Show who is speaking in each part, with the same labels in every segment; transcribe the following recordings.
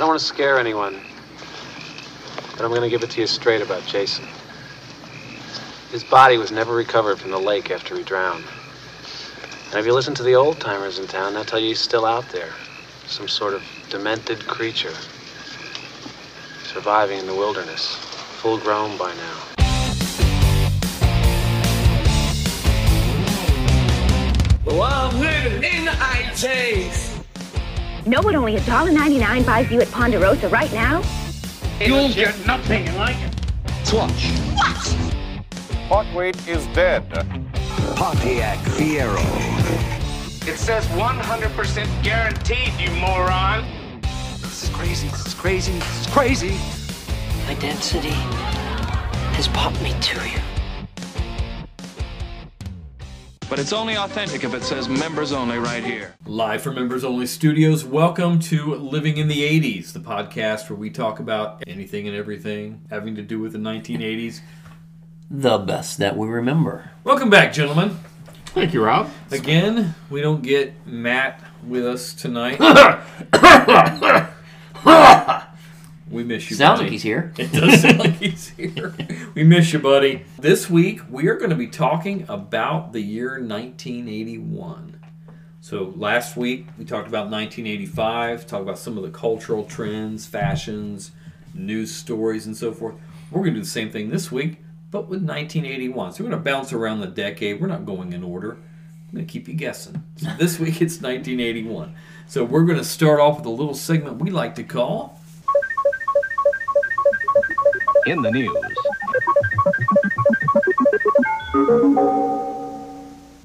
Speaker 1: I don't want to scare anyone, but I'm going to give it to you straight about Jason. His body was never recovered from the lake after he drowned. And if you listen to the old timers in town, they'll tell you he's still out there. Some sort of demented creature. Surviving in the wilderness. Full grown by now.
Speaker 2: Well, I'm living in the 80s.
Speaker 3: Know what only $1.99 buys you at Ponderosa right now?
Speaker 2: You'll get nothing like it.
Speaker 4: Swatch. What?
Speaker 5: Hotweight is dead.
Speaker 4: Pontiac Fiero.
Speaker 2: It says 100% guaranteed, you moron.
Speaker 4: This is crazy. This is crazy. This is crazy.
Speaker 6: My density has popped me to you.
Speaker 7: But it's only authentic if it says members only right here.
Speaker 8: Live from Members Only Studios, welcome to Living in the 80s, the podcast where we talk about anything and everything having to do with the 1980s.
Speaker 9: The best that we remember.
Speaker 8: Welcome back, gentlemen.
Speaker 10: Thank you, Rob.
Speaker 8: Again, we don't get Matt with us tonight. we miss you,
Speaker 9: Sounds
Speaker 8: buddy.
Speaker 9: like he's here.
Speaker 8: It does sound like he's here. We miss you, buddy. This week, we are going to be talking about the year 1981. So, last week, we talked about 1985, talked about some of the cultural trends, fashions, news stories, and so forth. We're going to do the same thing this week, but with 1981. So, we're going to bounce around the decade. We're not going in order. I'm going to keep you guessing. So, this week, it's 1981. So, we're going to start off with a little segment we like to call
Speaker 4: In the news.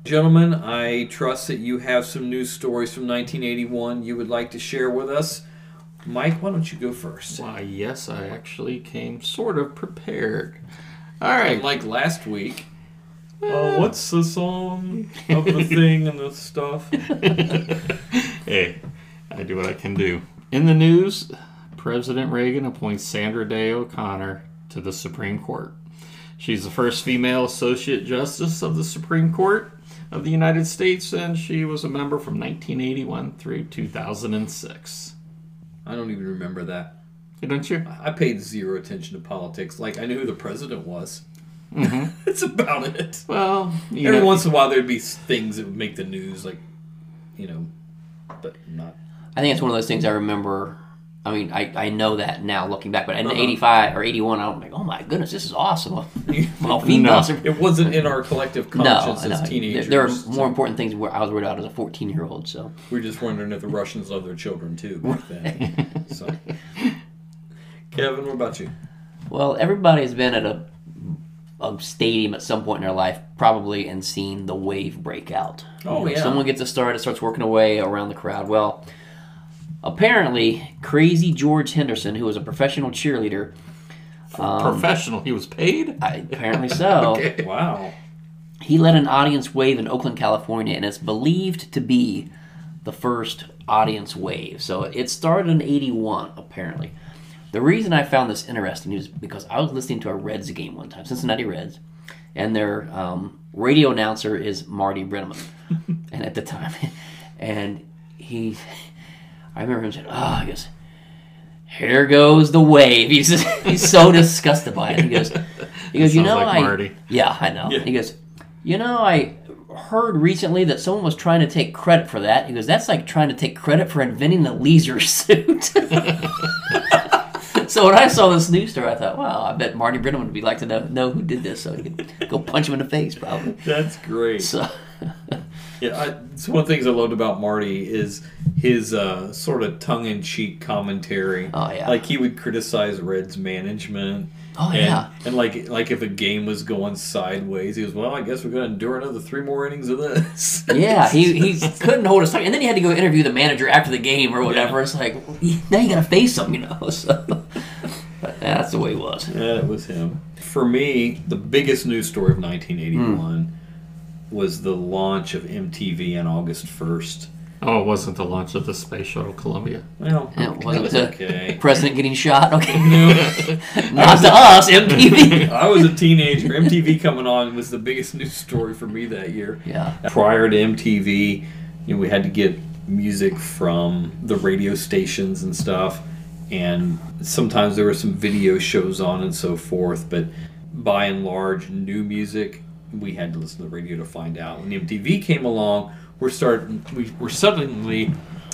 Speaker 8: Gentlemen, I trust that you have some news stories from 1981 you would like to share with us. Mike, why don't you go first?
Speaker 10: Why, yes, I actually came sort of prepared. All right.
Speaker 8: Like last week. Uh, what's the song of the thing and the stuff?
Speaker 10: hey, I do what I can do. In the news, President Reagan appoints Sandra Day O'Connor to the Supreme Court. She's the first female Associate Justice of the Supreme Court of the United States, and she was a member from 1981 through 2006.
Speaker 8: I don't even remember that.
Speaker 10: Don't you?
Speaker 8: I paid zero attention to politics. Like, I knew who the president was. Mm-hmm. That's about it.
Speaker 10: Well, you
Speaker 8: Every
Speaker 10: know,
Speaker 8: once in a while, there'd be things that would make the news, like, you know, but not.
Speaker 9: I think it's one of those things I remember. I mean, I, I know that now looking back, but in
Speaker 8: Uh-huh.
Speaker 9: 85 or 81, I'm like, oh my goodness, this is awesome. well, females are.
Speaker 8: It wasn't in our collective
Speaker 9: No,
Speaker 8: conscience
Speaker 9: no.
Speaker 8: as
Speaker 9: There,
Speaker 8: teenagers.
Speaker 9: there are more important things where I was worried about as a 14 year old. So
Speaker 8: We're just wondering if the Russians love their children too back then. so, Kevin, what about you?
Speaker 9: Well, everybody's been at a, a stadium at some point in their life, probably, and seen the wave break out.
Speaker 8: Oh,
Speaker 9: You know,
Speaker 8: yeah.
Speaker 9: Someone gets a start, it starts working away around the crowd. Well, apparently, crazy George Henderson, who was a professional cheerleader,
Speaker 10: professional. He was paid?
Speaker 9: I, apparently so,
Speaker 8: Wow.
Speaker 9: he led an audience wave in Oakland, California, and it's believed to be the first audience wave. So it started in 81, apparently. The reason I found this interesting is because I was listening to a Reds game one time, Cincinnati Reds, and their um, radio announcer is Marty Brennaman. and at the time, and he, I remember him saying, "Oh, he goes, here goes the wave." He's just, he's so disgusted by it. He goes, he goes, you know,
Speaker 10: like
Speaker 9: I,
Speaker 10: Marty.
Speaker 9: yeah, I know. He goes, you know, I heard recently that someone was trying to take credit for that. He goes, that's like trying to take credit for inventing the leisure suit. so when I saw this news story, I thought, wow, I bet Marty Brennan would be like to know, know who did this, so he could go punch him in the face, probably.
Speaker 8: That's great.
Speaker 9: So
Speaker 8: Yeah, I, it's one of the things I loved about Marty is his uh, sort of tongue-in-cheek commentary.
Speaker 9: Oh, yeah.
Speaker 8: like he would criticize Reds management.
Speaker 9: Oh,
Speaker 8: and,
Speaker 9: yeah.
Speaker 8: and like like if a game was going sideways, he goes, "Well, I guess we're going to endure another three more innings of this."
Speaker 9: yeah, he, he couldn't hold his tongue, and then he had to go interview the manager after the game or whatever. It's like now you got to face him, you know. So but that's the way it was.
Speaker 8: Yeah, it was him. For me, the biggest news story of 1981 was the launch of MTV on August 1st.
Speaker 10: Oh, it wasn't the launch of the Space Shuttle Columbia.
Speaker 8: Well,
Speaker 9: It wasn't the
Speaker 8: okay.
Speaker 9: president getting shot. Okay, not to us, MTV.
Speaker 8: I was a teenager. MTV coming on was the biggest news story for me that year.
Speaker 9: Yeah.
Speaker 8: Prior to MTV, you know, we had to get music from the radio stations and stuff. and sometimes there were some video shows on and so forth. But by and large, new music we had to listen to the radio to find out. When MTV came along, we're starting we we're suddenly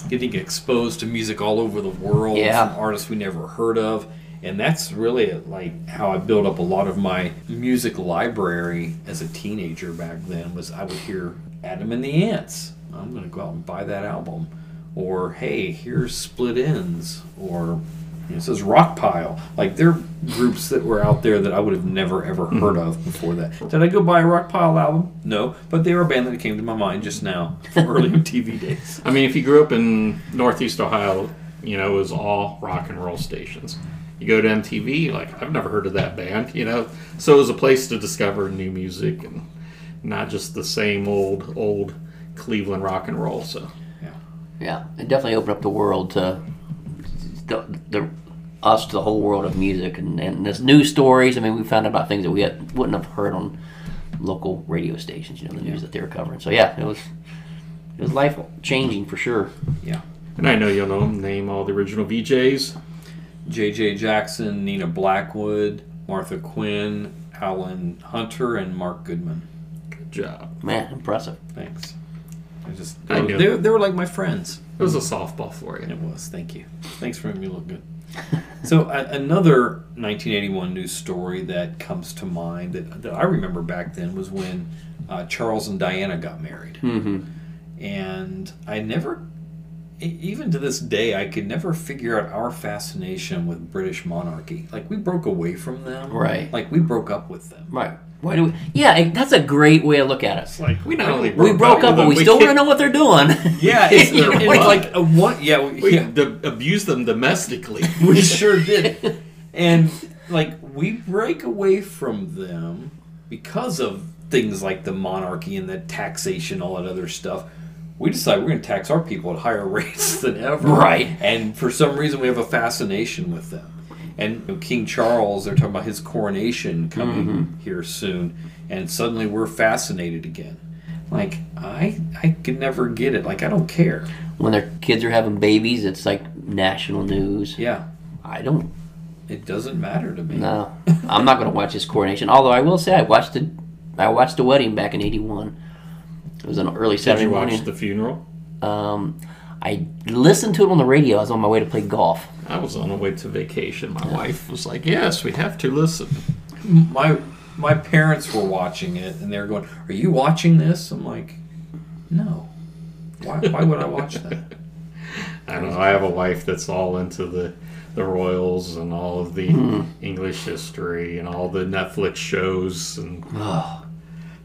Speaker 8: getting exposed to music all over the world
Speaker 9: Yeah.
Speaker 8: from artists we never heard of. And that's really like how I built up a lot of my music library as a teenager back then was I would hear Adam and the Ants. I'm gonna go out and buy that album. Or hey, here's Split Enz or it says Rockpile. Like there are groups that were out there that I would have never ever hmm. heard of before that. Did I go buy a Rockpile album? No, but they were a band that came to my mind just now from early MTV days.
Speaker 10: I mean, if you grew up in Northeast Ohio, you know, it was all rock and roll stations. You go to MTV, like, I've never heard of that band, you know? So it was a place to discover new music and not just the same old, old Cleveland rock and roll. So,
Speaker 9: yeah, Yeah, it definitely opened up the world to the, the us to the whole world of music and, and there's news stories. I mean, we found out about things that we had, wouldn't have heard on local radio stations. You know, the news that they were covering. So yeah, it was it was life changing for sure.
Speaker 8: Yeah.
Speaker 10: and I know you'll know them, name all the original VJs.
Speaker 8: J.J. Jackson, Nina Blackwood, Martha Quinn, Alan Hunter, and Mark Goodman.
Speaker 10: Good job.
Speaker 9: Man, impressive.
Speaker 8: Thanks. I just
Speaker 10: I knew.
Speaker 8: they, they were like my friends.
Speaker 10: It was a softball for you.
Speaker 8: It was. Thank you. Thanks for making me look good. so a another 1981 news story that comes to mind that, that I remember back then was when uh, Charles and Diana got married,
Speaker 9: Mm-hmm.
Speaker 8: and I never, even to this day, I could never figure out our fascination with British monarchy. Like we broke away from them,
Speaker 9: Right.
Speaker 8: Like we broke up with them.
Speaker 9: Right. Why do we? Yeah, that's a great way to look at it.
Speaker 10: Like, we not only
Speaker 9: We broke up, but we still want to know what they're doing.
Speaker 8: Yeah, it's,
Speaker 10: They're
Speaker 8: it's
Speaker 10: what?
Speaker 8: like a one. Yeah, we,
Speaker 10: We
Speaker 8: yeah.
Speaker 10: d- abused them domestically.
Speaker 8: we sure did. And like we break away from them because of things like the monarchy and the taxation, all that other stuff. We decide we're going to tax our people at higher rates than ever.
Speaker 9: Right.
Speaker 8: And for some reason, we have a fascination with them. And you know, King Charles, they're talking about his coronation coming here soon, and suddenly we're fascinated again. Like I, I could never get it. Like I don't care.
Speaker 9: when their kids are having babies, it's like national news.
Speaker 8: Yeah,
Speaker 9: I don't
Speaker 8: it doesn't matter to me.
Speaker 9: No, I'm not going to watch his coronation. Although I will say, I watched the I watched the wedding back in '81. It was an early Saturday
Speaker 10: Did
Speaker 9: Saturday
Speaker 10: you watch
Speaker 9: morning.
Speaker 10: the funeral?
Speaker 9: Um, I listened to it on the radio. I was on my way to play golf.
Speaker 10: I was on the way to vacation. My wife was like, "Yes, we have to listen."
Speaker 8: my my parents were watching it and they were going, "Are you watching this?" I'm like, "No. Why, why would I watch that?"
Speaker 10: I don't know. I have a wife that's all into the the royals and all of the hmm. English history and all the Netflix shows and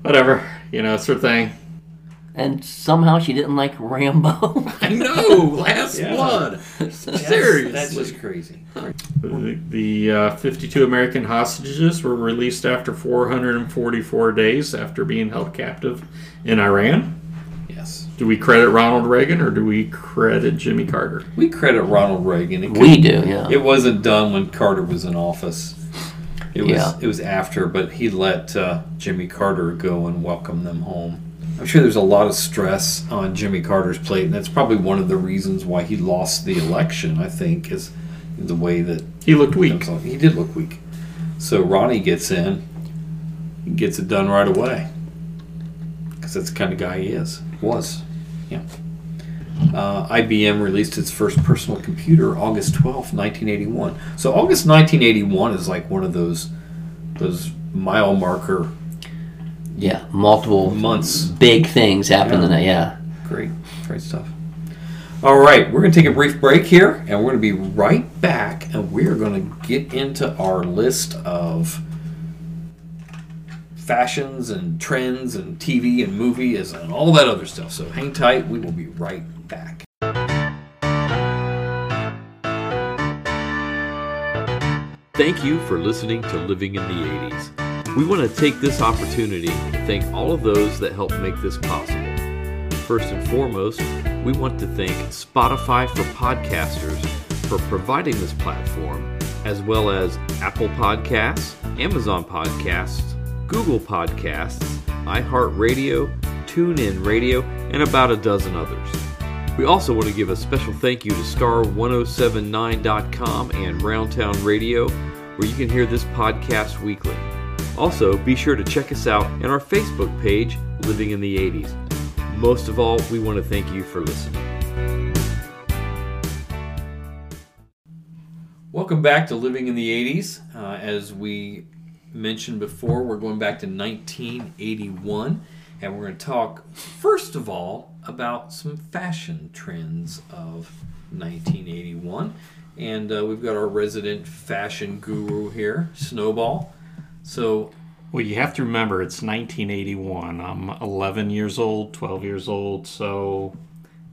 Speaker 10: whatever. You know, it's her thing.
Speaker 9: And somehow she didn't like Rambo.
Speaker 10: I know. Last
Speaker 8: Yeah.
Speaker 10: Blood.
Speaker 8: That's,
Speaker 10: Seriously.
Speaker 8: that's just crazy.
Speaker 10: The, the uh, 52 American hostages were released after 444 days after being held captive in Iran.
Speaker 8: Yes,
Speaker 10: Do we credit Ronald Reagan or do we credit Jimmy Carter?
Speaker 8: we credit Ronald Reagan. It,
Speaker 9: we do, yeah.
Speaker 8: it wasn't done when Carter was in office. It was
Speaker 9: Yeah.
Speaker 8: it was after, but he let uh, Jimmy Carter go and welcome them home. I'm sure there's a lot of stress on Jimmy Carter's plate, and that's probably one of the reasons why he lost the election. I think is the way that
Speaker 10: He looked weak.
Speaker 8: He did look weak. So Ronnie gets in, he gets it done right away. Because that's the kind of guy he is. Was. Yeah. Uh, IBM released its first personal computer August 12th, 1981. So August 1981 is like one of those those mile marker
Speaker 9: yeah, multiple
Speaker 8: months.
Speaker 9: big things happen in
Speaker 8: Yeah.
Speaker 9: that. Yeah.
Speaker 8: Great, great stuff. All right, we're going to take a brief break here, and we're going to be right back, and we're going to get into our list of fashions and trends and TV and movies and all that other stuff. So hang tight, we will be right back.
Speaker 5: Thank you for listening to Living in the 80s. We want to take this opportunity to thank all of those that helped make this possible. First and foremost, we want to thank Spotify for Podcasters for providing this platform, as well as Apple Podcasts, Amazon Podcasts, Google Podcasts, iHeartRadio, TuneIn Radio, and about a dozen others. We also want to give a special thank you to Star1079.com and Roundtown Radio, where you can hear this podcast weekly. Also, be sure to check us out on our Facebook page, Living in the 80s. Most of all, we want to thank you for listening.
Speaker 8: Welcome back to Living in the 80s. Uh, as we mentioned before, we're going back to 1981, and we're going to talk, first of all, about some fashion trends of 1981. And uh, we've got our resident fashion guru here, Snowball. So,
Speaker 10: Well, you have to remember it's 1981. I'm 11 years old, 12 years old, so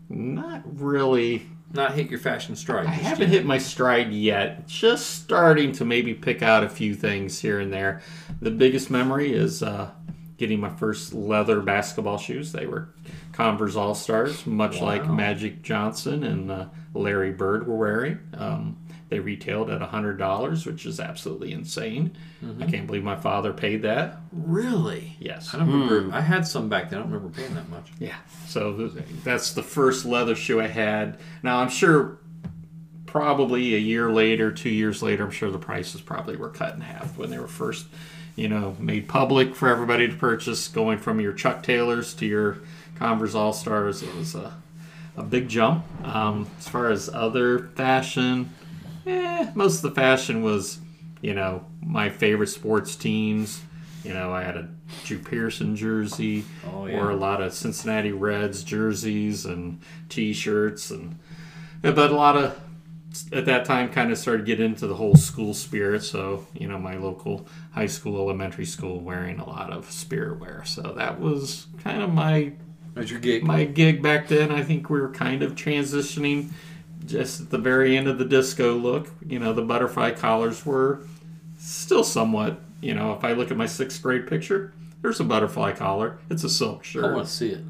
Speaker 10: not really.
Speaker 8: not hit your fashion stride.
Speaker 10: I haven't
Speaker 8: yet.
Speaker 10: hit my stride yet. Just starting to maybe pick out a few things here and there. The biggest memory is uh, getting my first leather basketball shoes. They were Converse All Stars, much like Magic Johnson and uh, Larry Bird were wearing. Um, they retailed at $100, which is absolutely insane. I can't believe my father paid that.
Speaker 8: Really?
Speaker 10: Yes.
Speaker 8: I don't remember. I had some back then. I don't remember paying that much.
Speaker 10: Yeah. So that's the first leather shoe I had. Now I'm sure probably a year later, two years later, I'm sure the prices probably were cut in half when they were first, you know, made public for everybody to purchase. Going from your Chuck Taylors to your Converse All Stars, it was a, a big jump. Um, as far as other fashion, eh, most of the fashion was, you know, my favorite sports teams. You know, I had a Drew Pearson jersey,
Speaker 8: Oh,
Speaker 10: or a lot of Cincinnati Reds jerseys and T-shirts, and but a lot of at that time kind of started getting into the whole school spirit. So you know, my local high school, elementary school, wearing a lot of spirit wear. So that was kind of my
Speaker 8: That's your gig.
Speaker 10: my gig back then. I think we were kind of transitioning just at the very end of the disco look. You know, the butterfly collars were still somewhat. You know, if I look at my sixth grade picture, there's a butterfly collar. It's a silk shirt.
Speaker 8: I
Speaker 10: shirt.
Speaker 8: want to see it.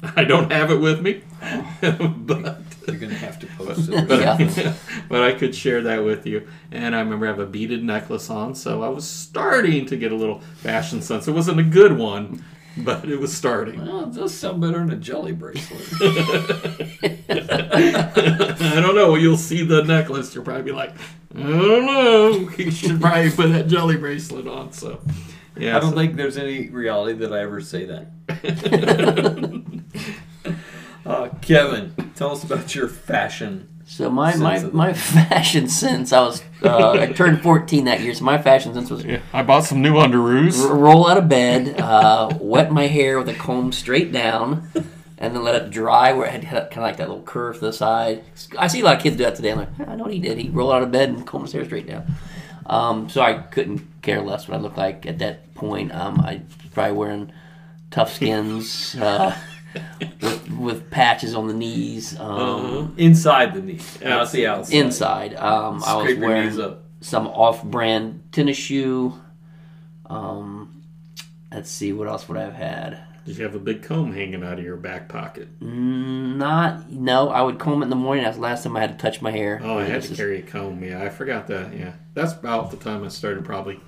Speaker 10: I don't have it with me, but
Speaker 8: You're gonna have to post it.
Speaker 10: but,
Speaker 9: Yeah.
Speaker 10: but I could share that with you. And I remember I have a beaded necklace on, so I was starting to get a little fashion sense. It wasn't a good one, but it was starting.
Speaker 8: Well, it does sound better than a jelly bracelet.
Speaker 10: I don't know. You'll see the necklace. You'll probably be like, I don't know. You should probably put that jelly bracelet on. So, yeah.
Speaker 8: I don't
Speaker 10: so-
Speaker 8: think there's any reality that I ever say that. uh, Kevin, tell us about your fashion.
Speaker 9: So my, my, my fashion sense, I was uh, I turned 14 that year, so my fashion sense was
Speaker 10: Yeah, I bought some new underoos.
Speaker 9: r- roll out of bed, uh, wet my hair with a comb straight down, and then let it dry where it had, kind of like that little curve to the side. I see a lot of kids do that today. I'm like, I know what he did. He rolled out of bed and combed his hair straight down. Um, so I couldn't care less what I looked like at that point. Um, I was probably wearing tough skins uh, with, with patches on the knees. Um,
Speaker 8: Inside the knee, not the outside.
Speaker 9: inside. Um, I was
Speaker 8: Scrape your knees
Speaker 9: wearing
Speaker 8: up.
Speaker 9: some off-brand tennis shoe. Um, let's see, what else would I have had?
Speaker 10: Did you have a big comb hanging out of your back pocket?
Speaker 9: Mm, Not, no. I would comb it in the morning. That's the last time I had to touch my hair.
Speaker 10: Oh, I had to
Speaker 9: is-
Speaker 10: carry a comb. Yeah, I forgot that. Yeah, that's about the time I started probably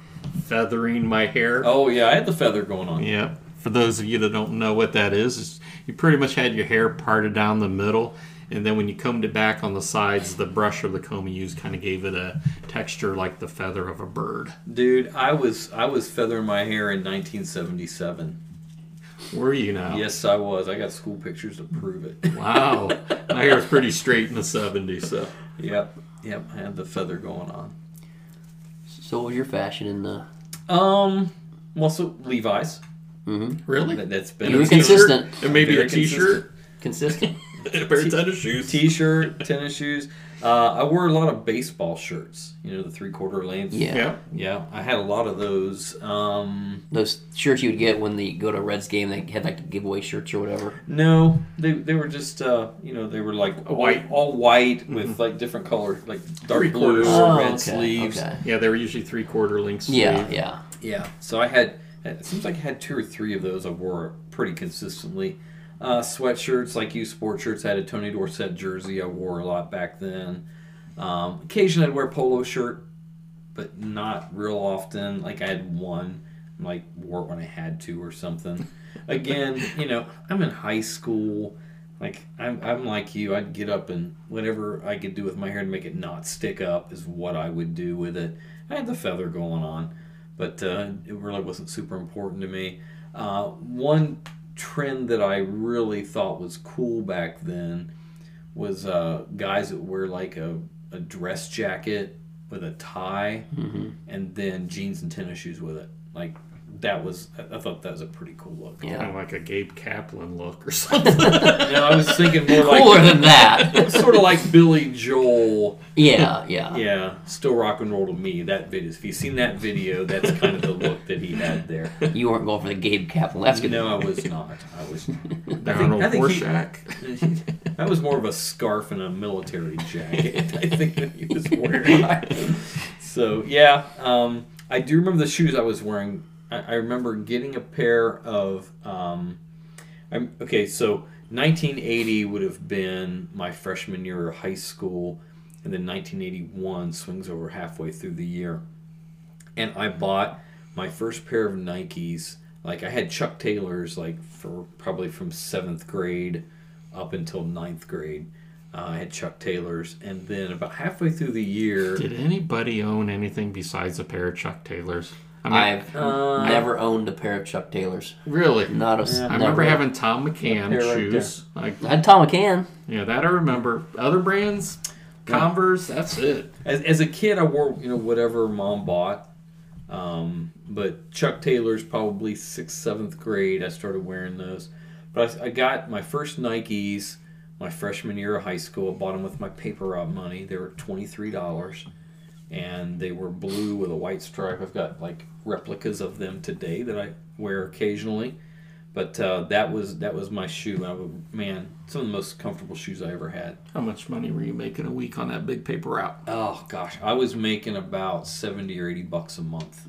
Speaker 10: feathering my hair.
Speaker 8: Oh yeah, I had the feather going on.
Speaker 10: Yeah. For those of you that don't know what that is, is you pretty much had your hair parted down the middle, and then when you combed it back on the sides, the brush or the comb you used kind of gave it a texture like the feather of a bird.
Speaker 8: Dude, I was I was feathering my hair in 1977.
Speaker 10: Were you now?
Speaker 8: Yes, I was. I got school pictures to prove it.
Speaker 10: Wow. my hair was pretty straight in the 70s, so.
Speaker 8: yep, yep. I had the feather going on.
Speaker 9: So what was your fashion in the...
Speaker 8: Um, well, so Levi's.
Speaker 10: Really?
Speaker 8: That, that's been
Speaker 9: You were
Speaker 8: a
Speaker 9: consistent.
Speaker 10: And maybe
Speaker 8: Very
Speaker 10: a t-shirt,
Speaker 9: Consistent?
Speaker 10: a pair of tennis shoes.
Speaker 8: T-shirt, tennis shoes. Uh, I wore a lot of baseball shirts. You know, the three-quarter length.
Speaker 9: Yeah.
Speaker 10: Yeah.
Speaker 8: Yeah, I had a lot of those. Um,
Speaker 9: Those shirts you would get when they go to a Reds game, they had like giveaway shirts or whatever.
Speaker 8: no, they, they were just uh, you know they were like all
Speaker 10: white.
Speaker 8: all white with like different color, like dark
Speaker 10: Three
Speaker 8: blue
Speaker 10: quarters.
Speaker 8: or
Speaker 9: Oh,
Speaker 8: red
Speaker 9: okay,
Speaker 8: sleeves.
Speaker 9: okay.
Speaker 10: Yeah, they were usually three-quarter length sleeve.
Speaker 9: Yeah, yeah.
Speaker 8: Yeah, so I had. It seems like I had two or three of those. I wore pretty consistently. Uh, sweatshirts, like you, sport shirts. I had a Tony Dorsett jersey. I wore a lot back then. Um, occasionally, I'd wear a polo shirt, but not real often. Like I had one, like wore it when I had to or something. Again, you know, I'm in high school. Like I'm, I'm like you. I'd get up and whatever I could do with my hair to make it not stick up is what I would do with it. I had the feather going on, but uh, it really wasn't super important to me. Uh, one trend that I really thought was cool back then was uh, guys that wear like a, a dress jacket with a tie
Speaker 9: Mhm.
Speaker 8: and then jeans and tennis shoes with it. Like that was, I I thought that was a pretty cool look.
Speaker 10: Kind of like a Gabe Kaplan look or something.
Speaker 8: No, I was thinking more like
Speaker 9: Cooler than that.
Speaker 8: Sort of like Billy Joel.
Speaker 9: Yeah, yeah.
Speaker 8: yeah. Still rock and roll to me. That video. If you've seen that video, that's kind of the look that he had there.
Speaker 9: You weren't going for the Gabe Kaplan. That's good.
Speaker 8: No, I was not. I was. I
Speaker 10: Arnold Horshack.
Speaker 8: that was more of a scarf and a military jacket. I think that he was wearing. so yeah, um, I do remember the shoes I was wearing. I, remember getting a pair of. Um, I'm, okay, so 1980 would have been my freshman year of high school, and then 1981 swings over halfway through the year, and I bought my first pair of Nikes. Like I had Chuck Taylors, like for probably from seventh grade up until ninth grade. Uh, I had Chuck Taylors, and then about halfway through the year,
Speaker 10: Did anybody own anything besides a pair of Chuck Taylors? I mean,
Speaker 9: I've
Speaker 8: Uh,
Speaker 9: never owned a pair of Chuck Taylors.
Speaker 10: really.
Speaker 9: Not a.
Speaker 10: I
Speaker 9: never.
Speaker 10: remember having Thom
Speaker 8: McAn right
Speaker 10: shoes. Like,
Speaker 9: I had Thom McAn.
Speaker 10: yeah, that I remember. Other brands, Converse. That's it.
Speaker 8: as, as a kid, I wore you know whatever mom bought. Um, but Chuck Taylor's probably sixth, seventh grade. I started wearing those. But I, I got my first Nikes my freshman year of high school. I bought them with my paper route money. They were twenty three dollars, and they were blue with a white stripe. I've got like replicas of them today that I wear occasionally. But uh, that was that was my shoe. I would, man, some of the most comfortable shoes I ever had.
Speaker 10: How much money were you making a week on that big paper route?
Speaker 8: Oh gosh, I was making about seventy or eighty bucks a month.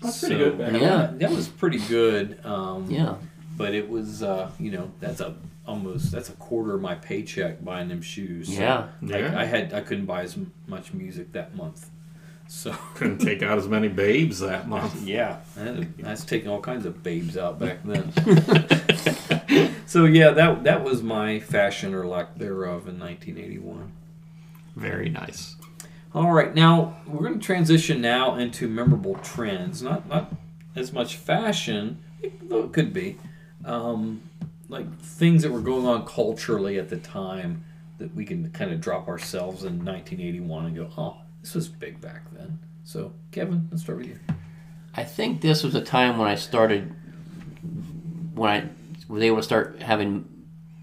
Speaker 10: That's pretty good back
Speaker 9: then.
Speaker 8: Yeah, that was pretty good. Um,
Speaker 9: Yeah.
Speaker 8: but it was uh, you know that's a almost that's a quarter of my paycheck buying them shoes. So,
Speaker 9: Yeah.
Speaker 8: like,
Speaker 10: Yeah.
Speaker 8: I had I couldn't buy as much music that month, so
Speaker 10: Couldn't take out as many babes that month.
Speaker 8: yeah, I, had to- I was taking all kinds of babes out back then. so yeah, that that was my fashion or lack thereof in 1981.
Speaker 10: Very nice.
Speaker 8: All right, now we're going to transition now into memorable trends. Not not as much fashion, though it could be, um, like things that were going on culturally at the time that we can kind of drop ourselves in 1981 and go, oh, this was big back then. So, Kevin, let's start with you.
Speaker 9: I think this was a time when I started, when I was able to start having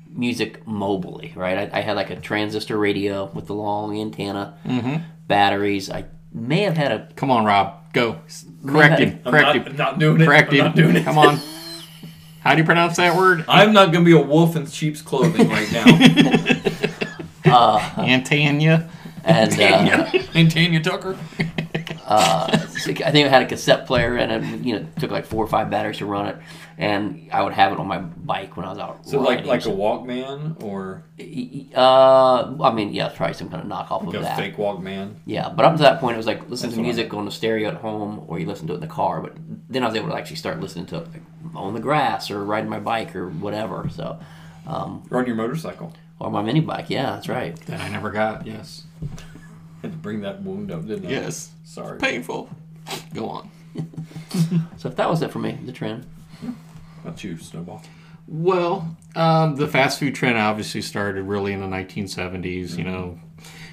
Speaker 9: music mobily, right? I, I had like a transistor radio with the long antenna,
Speaker 10: Mm-hmm.
Speaker 9: batteries. I may have had a.
Speaker 10: Come on, Rob. Go. Correct him.
Speaker 8: I'm
Speaker 10: Correct
Speaker 8: not,
Speaker 10: him.
Speaker 8: I'm not doing it.
Speaker 10: Correct him.
Speaker 8: not doing it.
Speaker 10: Come on. How do you pronounce that word?
Speaker 8: I'm not going to be a wolf in sheep's clothing right now.
Speaker 10: uh, Antania.
Speaker 9: And uh,
Speaker 8: and Tanya Tucker.
Speaker 9: uh, I think I had a cassette player, and it you know took like four or five batteries to run it, and I would have it on my bike when I was out.
Speaker 8: So like
Speaker 9: riding.
Speaker 8: like a Walkman or
Speaker 9: Uh, I mean, yeah, probably some kind of knockoff
Speaker 8: like
Speaker 9: of
Speaker 8: a
Speaker 9: that.
Speaker 8: fake Walkman.
Speaker 9: Yeah, but up to that point, it was like listen
Speaker 8: That's
Speaker 9: to
Speaker 8: what I
Speaker 9: music on the stereo at home, or you listen to it in the car. But then I was able to actually start listening to it like, on the grass or riding my bike or whatever. So, um,
Speaker 8: Or on your motorcycle.
Speaker 9: or my mini bike. Yeah, that's right.
Speaker 10: That I never got. Yes.
Speaker 8: Had to bring that wound up, didn't I?
Speaker 10: Yes.
Speaker 8: Sorry.
Speaker 10: Painful. Go on.
Speaker 9: So if that was it for me. The trend.
Speaker 8: Not you, Snowball.
Speaker 10: Well, um, the fast food trend obviously started really in the 1970s. You know,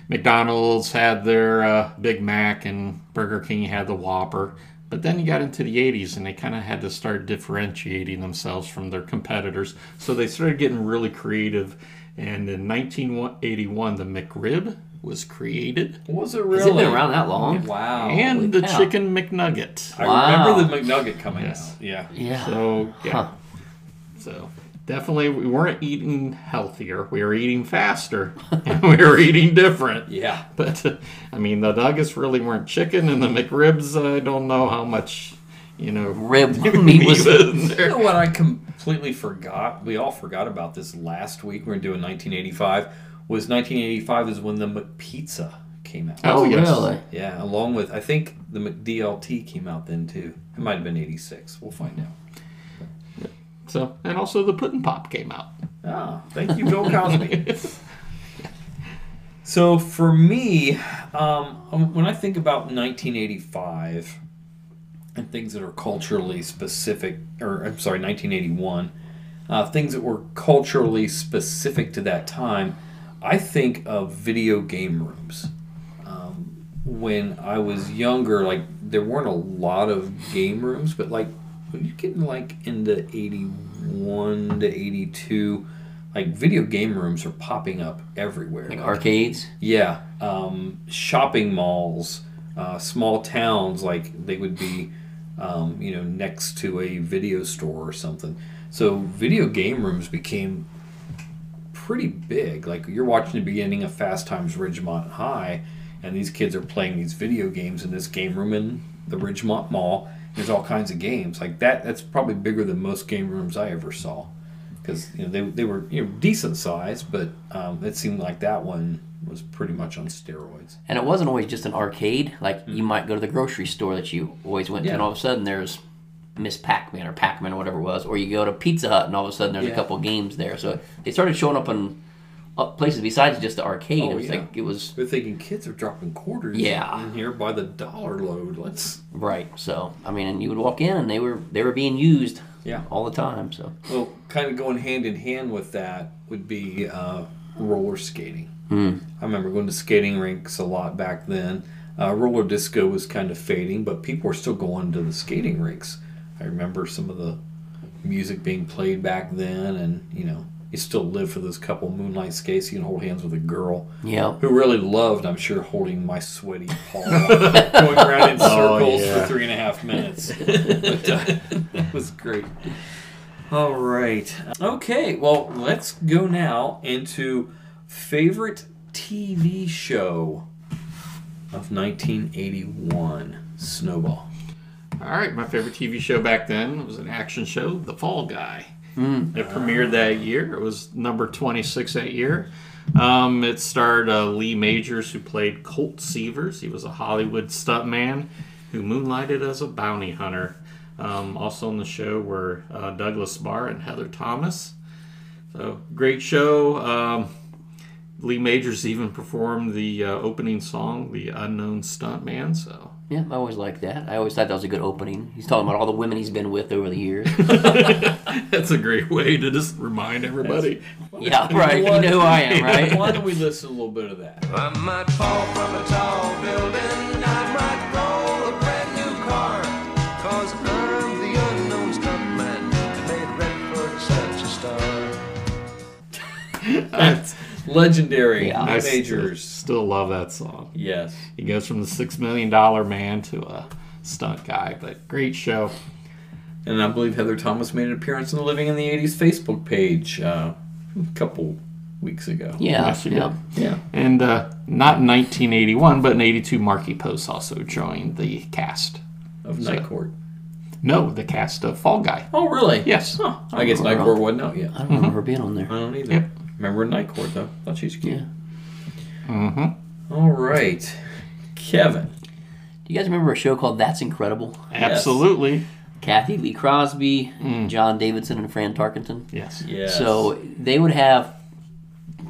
Speaker 10: McDonald's had their uh, Big Mac and Burger King had the Whopper. But then you got into the 80s and they kind of had to start differentiating themselves from their competitors. So they started getting really creative. And in 1981, the McRib was created.
Speaker 8: Was it
Speaker 9: Has
Speaker 8: really?
Speaker 9: it been around that long?
Speaker 8: Wow.
Speaker 10: and the
Speaker 9: cow.
Speaker 10: chicken McNugget.
Speaker 8: I
Speaker 9: Wow.
Speaker 8: remember the McNugget coming
Speaker 10: Yes.
Speaker 8: out. Yeah.
Speaker 9: Yeah.
Speaker 10: So yeah.
Speaker 9: Huh.
Speaker 10: So definitely we weren't eating healthier. We were eating faster. and we were eating different.
Speaker 8: Yeah.
Speaker 10: But uh, I mean the nuggets really weren't chicken and the McRibs I don't know how much you know
Speaker 9: Rib meat was.
Speaker 10: in
Speaker 8: You
Speaker 10: there.
Speaker 8: know what I completely forgot? We all forgot about this last week. We are doing 1985. Was 1985 is when the McPizza came out.
Speaker 10: Oh, yes.
Speaker 9: really?
Speaker 8: Yeah, along with I think the McDLT came out then too. It might have been 86. We'll find out.
Speaker 10: So and also the pudding pop came out.
Speaker 8: Ah, thank you, Bill Cosby. so for me, um, um, when I think about 1985 and things that are culturally specific, or I'm sorry, 1981, uh, things that were culturally specific to that time, I think of video game rooms. Um, when I was younger, like there weren't a lot of game rooms, but like when you get like into 81 to 82, like video game rooms are popping up everywhere.
Speaker 9: Like arcades?
Speaker 8: Yeah, um, shopping malls, uh, small towns, like they would be, um, you know, next to a video store or something. So video game rooms became pretty big. Like you're watching the beginning of Fast Times Ridgemont High, and these kids are playing these video games in this game room in the Ridgemont Mall. There's all kinds of games like that. That's probably bigger than most game rooms I ever saw, because you know they, they were you know decent size, but um, it seemed like that one was pretty much on steroids.
Speaker 9: And it wasn't always just an arcade. Like you might go to the grocery store that you always went to, and all of a sudden there's Miss Pac-Man or Pac-Man or whatever it was, or you go to Pizza Hut and all of a sudden there's a couple games there. So they started showing up in places besides just the arcade.
Speaker 8: Oh,
Speaker 9: it was
Speaker 8: yeah.
Speaker 9: like it was
Speaker 8: We're thinking kids are dropping quarters
Speaker 9: Yeah.
Speaker 8: in here by the dollar load. Let's
Speaker 9: right. So I mean, and you would walk in and they were they were being used
Speaker 8: Yeah.
Speaker 9: all the time. So
Speaker 8: well, kind of going hand in hand with that would be uh, roller skating.
Speaker 9: Hmm.
Speaker 8: I remember going to skating rinks a lot back then. Uh, roller disco was kind of fading, but people were still going to the skating rinks. I remember some of the music being played back then, and you know, you still live for those couple moonlight skates. You can hold hands with a girl.
Speaker 9: Yeah.
Speaker 8: Who really loved, I'm sure, holding my sweaty paw, going around in
Speaker 10: Oh,
Speaker 8: circles
Speaker 10: yeah.
Speaker 8: for three and a half minutes. but, uh, that was great. All right. Okay. Well, let's go now into favorite TV show of 1981, Snowball.
Speaker 10: All right, my favorite TV show back then was an action show, The Fall Guy. It premiered that year. It was number 26 that year. Um, it starred uh, Lee Majors, who played Colt Seavers. He was a Hollywood stuntman who moonlighted as a bounty hunter. Um, also on the show were uh, Douglas Barr and Heather Thomas. So great show. Um, Lee Majors even performed the uh, opening song, "The Unknown Stuntman." So
Speaker 9: yeah, I always liked that. I always thought that was a good opening. He's talking about all the women he's been with over the years.
Speaker 10: That's a great way to just remind everybody.
Speaker 9: yeah, right. You know who I am, right?
Speaker 8: Why don't we listen to a little bit of that?
Speaker 2: I might fall from a tall building. I might roll a brand new car. Cause I'm the unknown stuntman. Made Redford such a star.
Speaker 8: That's legendary.
Speaker 9: Yeah.
Speaker 10: I
Speaker 8: Majors.
Speaker 10: Still love that song.
Speaker 8: Yes.
Speaker 10: He goes from the six million dollar man to a stunt guy, but great show.
Speaker 8: And I believe Heather Thomas made an appearance on the Living in the 80s Facebook page uh, a couple weeks ago.
Speaker 9: Yeah,
Speaker 10: Yes,
Speaker 9: yeah.
Speaker 8: Yeah.
Speaker 10: And uh, not in 1981, but in 82, Markie Post also joined the cast.
Speaker 8: Of
Speaker 10: So-
Speaker 8: Night Court.
Speaker 10: No, the cast of Fall Guy.
Speaker 8: Oh, really?
Speaker 10: Yes.
Speaker 8: Huh. I guess Night Court wasn't out yet.
Speaker 9: I don't remember her being on there.
Speaker 8: I don't either.
Speaker 10: Yep.
Speaker 8: Remember Night Court, though? Thought she was cute.
Speaker 9: Yeah.
Speaker 10: Mm-hmm.
Speaker 8: All right. Kevin.
Speaker 9: Do you guys remember a show called That's Incredible?
Speaker 10: Absolutely.
Speaker 9: Cathy Lee Crosby, John Davidson, and Fran Tarkenton.
Speaker 10: Yes.
Speaker 8: Yes.
Speaker 9: So they would have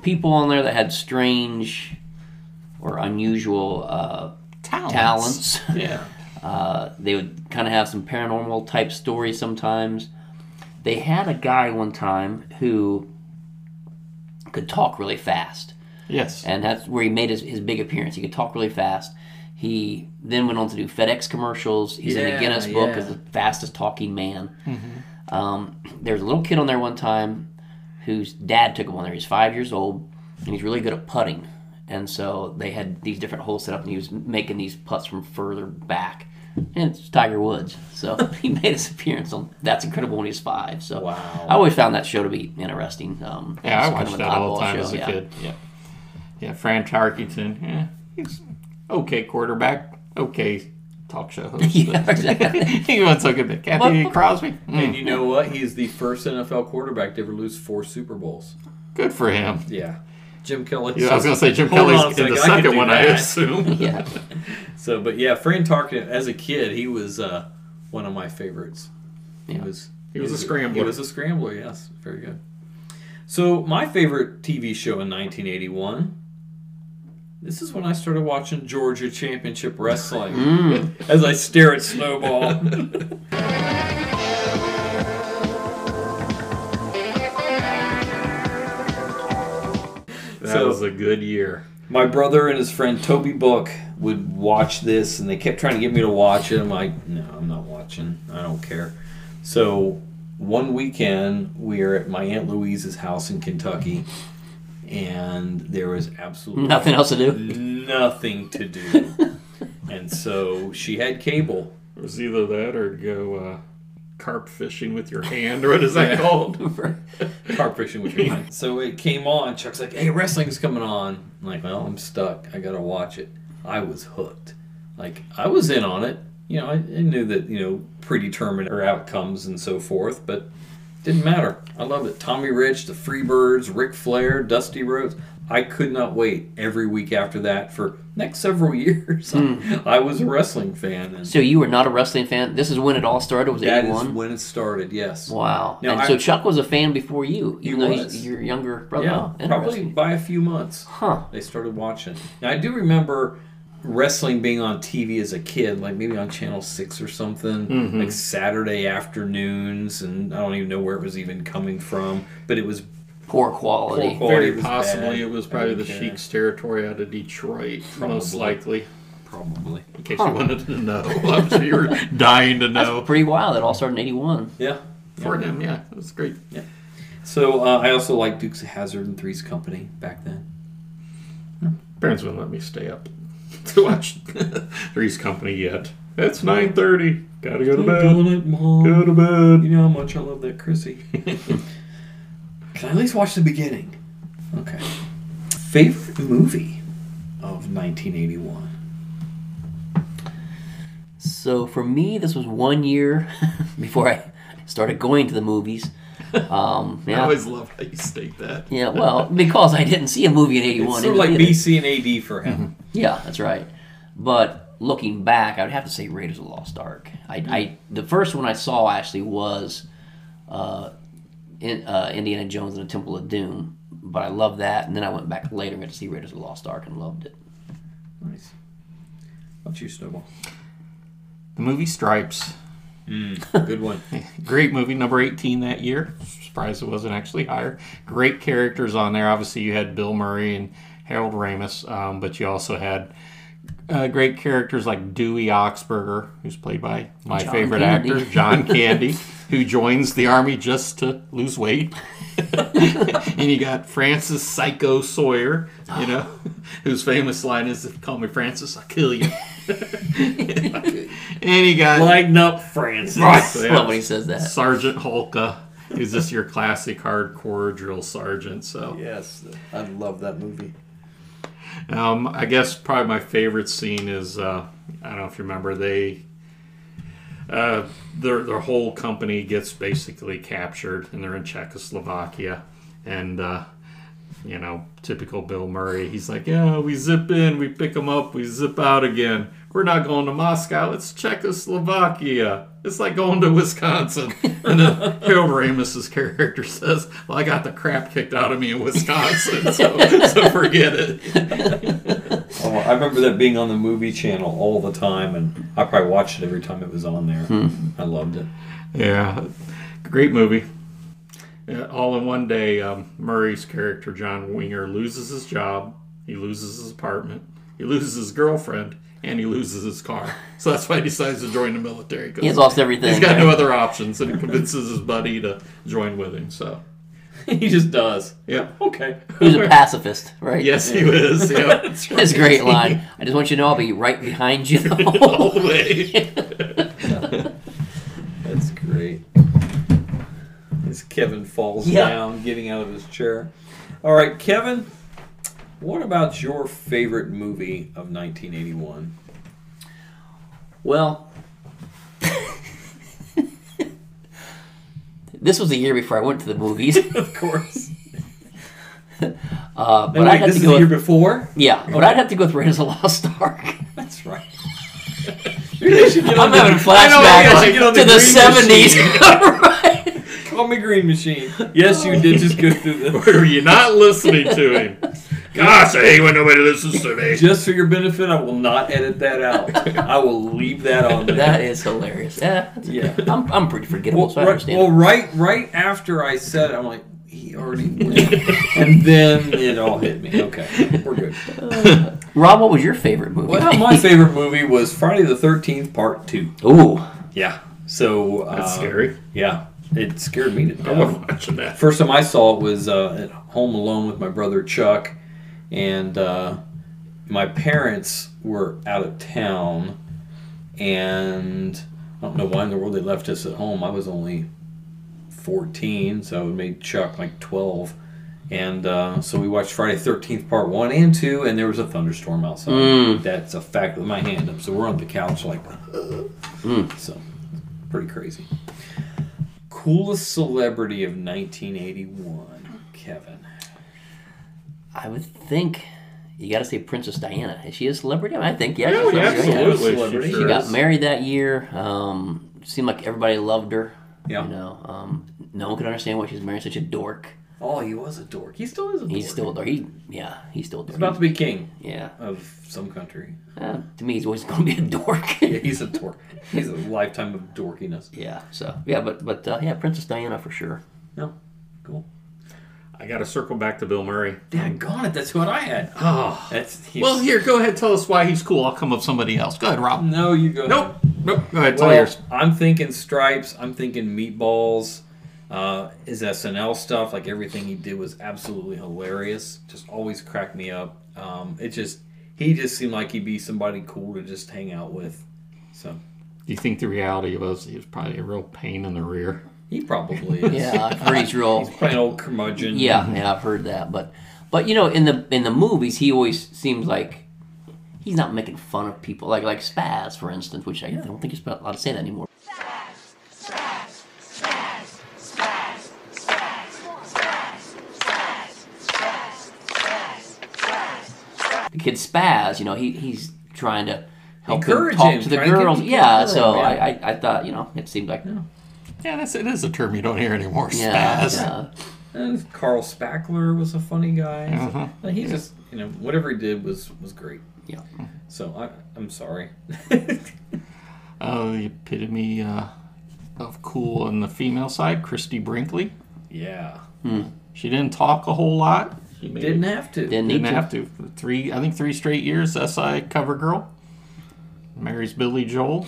Speaker 9: people on there that had strange or unusual uh,
Speaker 10: Talents.
Speaker 9: talents.
Speaker 8: Yeah.
Speaker 9: Uh, they would kind of have some paranormal type stories sometimes. They had a guy one time who could talk really fast.
Speaker 10: Yes.
Speaker 9: and that's where he made his, his big appearance. He could talk really fast. He then went on to do FedEx commercials. He's in
Speaker 8: Yeah,
Speaker 9: the Guinness Book
Speaker 8: yeah.
Speaker 9: as the fastest talking man. Um, there was a little kid on there one time whose dad took him on there. He's five years old and he's really good at putting. And so they had these different holes set up, and he was making these putts from further back. And it's Tiger Woods. So he made his appearance on That's Incredible when he was five. So
Speaker 8: Wow.
Speaker 9: I always found that show to be interesting. Um,
Speaker 10: Yeah, I
Speaker 9: it's kind
Speaker 10: watched
Speaker 9: of
Speaker 10: that all the time
Speaker 9: show,
Speaker 10: as a
Speaker 9: yeah.
Speaker 10: kid. Yeah. Yeah, Fran Tarkenton. Yeah, he's okay quarterback. Okay talk show host.
Speaker 9: Yeah,
Speaker 10: but
Speaker 9: exactly.
Speaker 10: he wasn't so good. But Cathy Crosby. mm,
Speaker 8: And you know what? He's the first NFL quarterback to ever lose four Super Bowls.
Speaker 10: good for him.
Speaker 8: Yeah. Jim Kelly.
Speaker 10: Yeah, I was going to say Jim
Speaker 8: Hold on
Speaker 10: Kelly's in the
Speaker 8: second, I can
Speaker 10: second
Speaker 8: do
Speaker 10: one, I
Speaker 8: that.
Speaker 10: assume.
Speaker 9: Yeah.
Speaker 8: So, but yeah, Fran Tarkenton, as a kid, he was uh, one of my favorites. He
Speaker 9: Yeah.
Speaker 8: was
Speaker 10: He was a scrambler.
Speaker 8: He was a scrambler. Yes, very good. So my favorite TV show in 1981. This is when I started watching Georgia Championship Wrestling.
Speaker 9: Mm.
Speaker 8: As I stare at Snowball.
Speaker 10: That
Speaker 8: So-
Speaker 10: was a good year.
Speaker 8: My brother and his friend Toby Book would watch this, and they kept trying to get me to watch it. I'm like, no, I'm not watching. I don't care. So one weekend, we are at my aunt Louise's house in Kentucky, and there was absolutely
Speaker 9: Nothing else to do?
Speaker 8: Nothing to do. and so she had cable.
Speaker 10: It was either that or go uh, carp fishing with your hand, or what is that called?
Speaker 8: Carp fishing with your hand. So it came on. Chuck's like, "Hey, wrestling's coming on." I'm like, "Well, I'm stuck. I gotta watch it." I was hooked. Like I was in on it. You know, I, I knew that you know predetermined or outcomes and so forth, but didn't matter. I loved it. Tommy Rich, the Freebirds, Ric Flair, Dusty Rhodes. I could not wait every week after that for next several years.
Speaker 9: Hmm.
Speaker 8: I was a wrestling fan, and
Speaker 9: So you were not a wrestling fan. This is when it all started. Was
Speaker 8: that
Speaker 9: eighty
Speaker 8: is when it started. Yes.
Speaker 9: Wow.
Speaker 8: Now,
Speaker 9: and
Speaker 8: I-
Speaker 9: so Chuck was a fan before you,
Speaker 8: He
Speaker 9: though
Speaker 8: was.
Speaker 9: your younger brother.
Speaker 8: Yeah,
Speaker 9: Oh,
Speaker 8: probably by a few months.
Speaker 9: Huh.
Speaker 8: They started watching. Now I do remember wrestling being on TV as a kid, like maybe on Channel Six or something,
Speaker 10: Mhm.
Speaker 8: like Saturday afternoons, and I don't even know where it was even coming from, but it was
Speaker 9: poor quality.
Speaker 8: Poor quality
Speaker 10: Very possibly
Speaker 8: bad.
Speaker 10: it was probably the
Speaker 8: care.
Speaker 10: Sheik's territory out of Detroit, most likely.
Speaker 8: Probably.
Speaker 10: In case
Speaker 9: Huh.
Speaker 10: you wanted to know. I'm sure you were dying to know.
Speaker 9: That's pretty wild. It all started in eighty one.
Speaker 8: Yeah.
Speaker 10: For him, yeah. It was great.
Speaker 8: Yeah. So uh, I also liked Dukes of Hazzard and Three's Company back then.
Speaker 10: Parents wouldn't let me stay up to watch Three's Company yet. It's 9.30. Gotta go to bed.
Speaker 8: Doing it, Mom.
Speaker 10: Go to bed.
Speaker 8: You know how much I love that Chrissy. Can I at least watch the beginning? Okay. Favorite movie of 1981?
Speaker 9: So for me, this was one year before I started going to the movies. Um,
Speaker 10: I always love how you state that.
Speaker 9: Yeah, well, because I didn't see a movie in
Speaker 8: It's
Speaker 9: '81.
Speaker 8: sort of like BC and AD for him.
Speaker 9: Yeah, that's right. But looking back, I would have to say Raiders of the Lost Ark. I, I the first one I saw actually was uh, in, uh, Indiana Jones and the Temple of Doom. But I loved that, and then I went back later and got to see Raiders of the Lost Ark and loved it.
Speaker 8: Nice. What's you, Snowball?
Speaker 10: The movie Stripes.
Speaker 8: Good one.
Speaker 10: Great movie, number 18 that year. Surprised it wasn't actually higher. Great characters on there. Obviously, you had Bill Murray and Harold Ramis, um, but you also had uh, great characters like Dewey Oxberger, who's played by my
Speaker 9: John
Speaker 10: favorite
Speaker 9: Candy.
Speaker 10: actor, John Candy, who joins the army just to lose weight. and you got Francis Psycho Sawyer, you know, whose famous line is, "If you call me Francis, I'll kill you." And you got
Speaker 8: Lighten up, Francis.
Speaker 10: Right.
Speaker 9: Love when he says that.
Speaker 10: Sergeant Hulka, who's just your classic hardcore drill sergeant. So,
Speaker 8: Yes, I love that movie.
Speaker 10: um, I guess probably my favorite scene is uh, I don't know if you remember they. Uh, their their whole company gets basically captured, and they're in Czechoslovakia, and uh, you know, typical Bill Murray. He's like, "Yeah, we zip in, we pick them up, we zip out again. We're not going to Moscow. It's Czechoslovakia. It's like going to Wisconsin." And then Harold Ramis's character says, "Well, I got the crap kicked out of me in Wisconsin, so, so forget it."
Speaker 8: Oh, I remember that being on the movie channel all the time, and I probably watched it every time it was on there. I loved it.
Speaker 10: Yeah, great movie. Yeah, all in one day, um, Murray's character John Winger loses his job, he loses his apartment, he loses his girlfriend, and he loses his car. So that's why he decides to join the military. 'cause
Speaker 9: He's lost everything.
Speaker 10: He's got no other options, and he convinces his buddy to join with him. So,
Speaker 8: he just does.
Speaker 10: yeah.
Speaker 8: Okay.
Speaker 9: He's a pacifist, right?
Speaker 10: Yes, he was. Yeah,
Speaker 8: That's
Speaker 9: His great line. I just want you to know I'll be right behind you. the
Speaker 10: all
Speaker 9: whole
Speaker 10: the way.
Speaker 8: That's great. As Kevin falls
Speaker 9: Yeah.
Speaker 8: down, getting out of his chair. All right, Kevin, what about your favorite movie of 1981?
Speaker 9: Well, this was a year before I went to the movies.
Speaker 8: Of course.
Speaker 9: Uh, but
Speaker 8: Wait,
Speaker 9: I'd have
Speaker 8: this
Speaker 9: to go.
Speaker 8: the year
Speaker 9: With,
Speaker 8: before?
Speaker 9: yeah, but I'd have to go with Raiders of the Lost Ark.
Speaker 8: That's right. Maybe they should get on
Speaker 9: I'm
Speaker 8: the-
Speaker 9: having
Speaker 8: I know, maybe I
Speaker 9: flashbacks
Speaker 8: should get on
Speaker 9: to the
Speaker 8: green
Speaker 9: seventies.
Speaker 8: machine.
Speaker 9: right.
Speaker 8: call me Green Machine. Yes, you did just go through the.
Speaker 10: Were you not listening to him? Gosh, I hate when nobody listens to me.
Speaker 8: Just for your benefit, I will not edit that out. I will leave that on there.
Speaker 9: That is hilarious. Yeah, that's
Speaker 8: Yeah.
Speaker 9: yeah. I'm, I'm pretty forgettable,
Speaker 8: Well,
Speaker 9: so I
Speaker 8: right,
Speaker 9: understand.
Speaker 8: well, right, right after I said it, I'm like, he already went. and then it all hit me. Okay, we're good.
Speaker 9: Rob, what was your favorite movie?
Speaker 8: Well, my favorite movie was Friday the Thirteenth Part Two.
Speaker 9: Ooh,
Speaker 8: Yeah. So
Speaker 10: That's
Speaker 8: uh,
Speaker 10: scary.
Speaker 8: Yeah, it scared me to
Speaker 10: I
Speaker 8: death.
Speaker 10: wasn't watching that.
Speaker 8: First time I saw it was uh, at home alone with my brother Chuck, and uh, my parents were out of town, and I don't know why in the world they left us at home. I was only fourteen, so it made Chuck like twelve. And uh, so we watched Friday Thirteenth Part One and Two, and there was a thunderstorm outside.
Speaker 9: Mm.
Speaker 8: That's a fact with my hand up. So we're on the couch like, so pretty crazy. Coolest celebrity of 1981, Kevin.
Speaker 9: I would think you got to say Princess Diana. Is she a celebrity? I think yeah.
Speaker 10: Yeah, absolutely. She
Speaker 9: She
Speaker 10: sure
Speaker 9: got married that year. Um, seemed like everybody loved her.
Speaker 8: Yeah.
Speaker 9: You know, um, no one could understand why she's marrying such a dork.
Speaker 8: Oh, he was a dork. He still is a dork.
Speaker 9: He's still a dork. He, yeah, he's still a dork.
Speaker 8: He's about to be king
Speaker 9: yeah.
Speaker 8: of some country.
Speaker 9: Uh, to me, he's always going to be a dork.
Speaker 8: Yeah, he's a dork. He's a lifetime of dorkiness.
Speaker 9: yeah. So yeah, but but uh, yeah, Princess Diana for sure.
Speaker 8: No, cool.
Speaker 10: I got to circle back to Bill Murray.
Speaker 8: Daggone it, that's what I had.
Speaker 10: Oh.
Speaker 8: That's he's,
Speaker 10: Well, here, go ahead. Tell us why he's cool. I'll come up with somebody else. Go ahead, Rob.
Speaker 8: No, you go.
Speaker 10: Nope. Nope. Go ahead. Tell
Speaker 8: Well,
Speaker 10: yours.
Speaker 8: I'm thinking Stripes. I'm thinking Meatballs. Uh, his SNL stuff, like everything he did, was absolutely hilarious. Just always cracked me up. Um, it just he just seemed like he'd be somebody cool to just hang out with. So
Speaker 10: Do you think the reality was he was probably a real pain in the rear?
Speaker 8: He probably is.
Speaker 9: Yeah, I've heard he's real.
Speaker 8: He's old curmudgeon.
Speaker 9: Yeah, yeah, I've heard that. But but you know, in the in the movies, he always seems like he's not making fun of people. Like like Spaz, for instance, which I don't think you're allowed to say that anymore. The kid Spaz, you know, he he's trying to help
Speaker 8: Encourage
Speaker 9: him talk
Speaker 8: him,
Speaker 9: to the
Speaker 8: trying to get
Speaker 9: girls.
Speaker 8: to
Speaker 9: yeah, so
Speaker 8: yeah.
Speaker 9: I, I I thought you know it seemed like
Speaker 10: Yeah, that's it is a term you don't hear anymore.
Speaker 9: yeah,
Speaker 10: Spaz.
Speaker 9: yeah.
Speaker 8: And Carl Spackler was a funny guy.
Speaker 10: Uh-huh.
Speaker 8: uh, he just, you know, whatever he did was was great.
Speaker 9: Yeah.
Speaker 8: So I, I'm sorry.
Speaker 10: Uh, the epitome uh, of cool on the female side, Christie Brinkley.
Speaker 8: yeah. Hmm.
Speaker 10: She didn't talk a whole lot. She made
Speaker 8: Didn't have to.
Speaker 9: Didn't
Speaker 10: Didn't
Speaker 9: to.
Speaker 10: have to. Three, I think three straight years SI cover girl. Marries Billy Joel.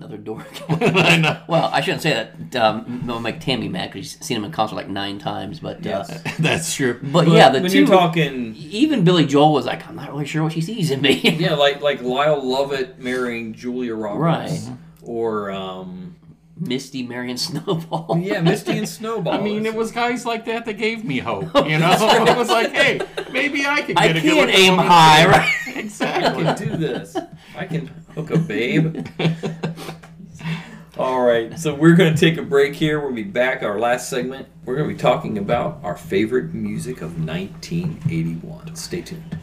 Speaker 9: Another dork.
Speaker 10: I know.
Speaker 9: Well, I shouldn't say that. Um, it'll make Tammy mad because she's seen him in concert like nine times. But uh,
Speaker 8: Yes.
Speaker 10: That's true.
Speaker 9: but yeah, the
Speaker 8: when
Speaker 9: two.
Speaker 8: you're talking,
Speaker 9: even Billy Joel was like, I'm not really sure what she sees in me.
Speaker 8: yeah, like like Lyle Lovett marrying Julia Roberts,
Speaker 9: Right.
Speaker 8: Or um,
Speaker 9: Misty, Marion Snowball.
Speaker 8: yeah, Misty and Snowball.
Speaker 10: I mean, it was guys like that that gave me hope. You know, it was like, hey, maybe I can get
Speaker 9: I
Speaker 10: a good
Speaker 9: aim high, right?
Speaker 8: I can do this. I can hook a babe. All right, so we're going to take a break here. We'll be back. Our last segment. We're going to be talking about our favorite music of 1981. Stay tuned.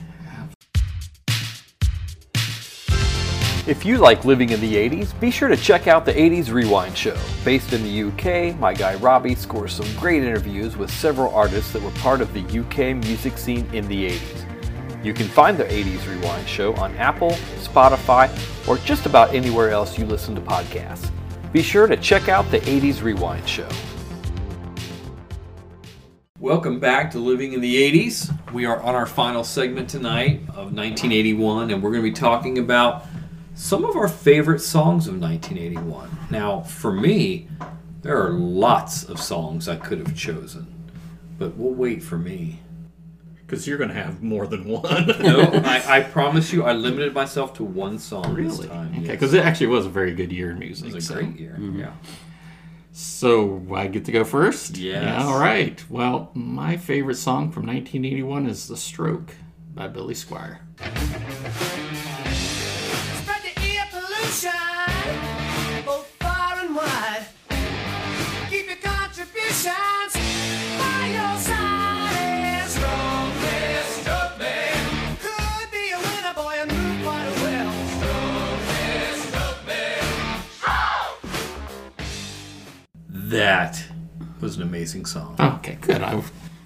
Speaker 11: If you like living in the 80s, be sure to check out the 80s Rewind Show. Based in the UK, my guy Robbie scores some great interviews with several artists that were part of the UK music scene in the 80s. You can find the 80s Rewind Show on Apple, Spotify, or just about anywhere else you listen to podcasts. Be sure to check out the 80s Rewind Show.
Speaker 8: Welcome back to Living in the 80s. We are on our final segment tonight of 1981, and we're going to be talking about some of our favorite songs of 1981. Now, for me, there are lots of songs I could have chosen, but we'll wait for me.
Speaker 10: Because you're going to have more than one.
Speaker 8: No, I, I promise you, I limited myself to one song this
Speaker 10: Really?
Speaker 8: time.
Speaker 10: Okay,
Speaker 8: yes.
Speaker 10: because it actually was a very good year in music.
Speaker 8: it was a
Speaker 10: so.
Speaker 8: great year. Mm-hmm. Yeah.
Speaker 10: So I get to go first.
Speaker 8: Yes.
Speaker 10: Yeah, all right. Well, my favorite song from 1981 is "The Stroke" by Billy Squier.
Speaker 2: Spread
Speaker 8: That was an amazing song.
Speaker 10: Okay, good. I,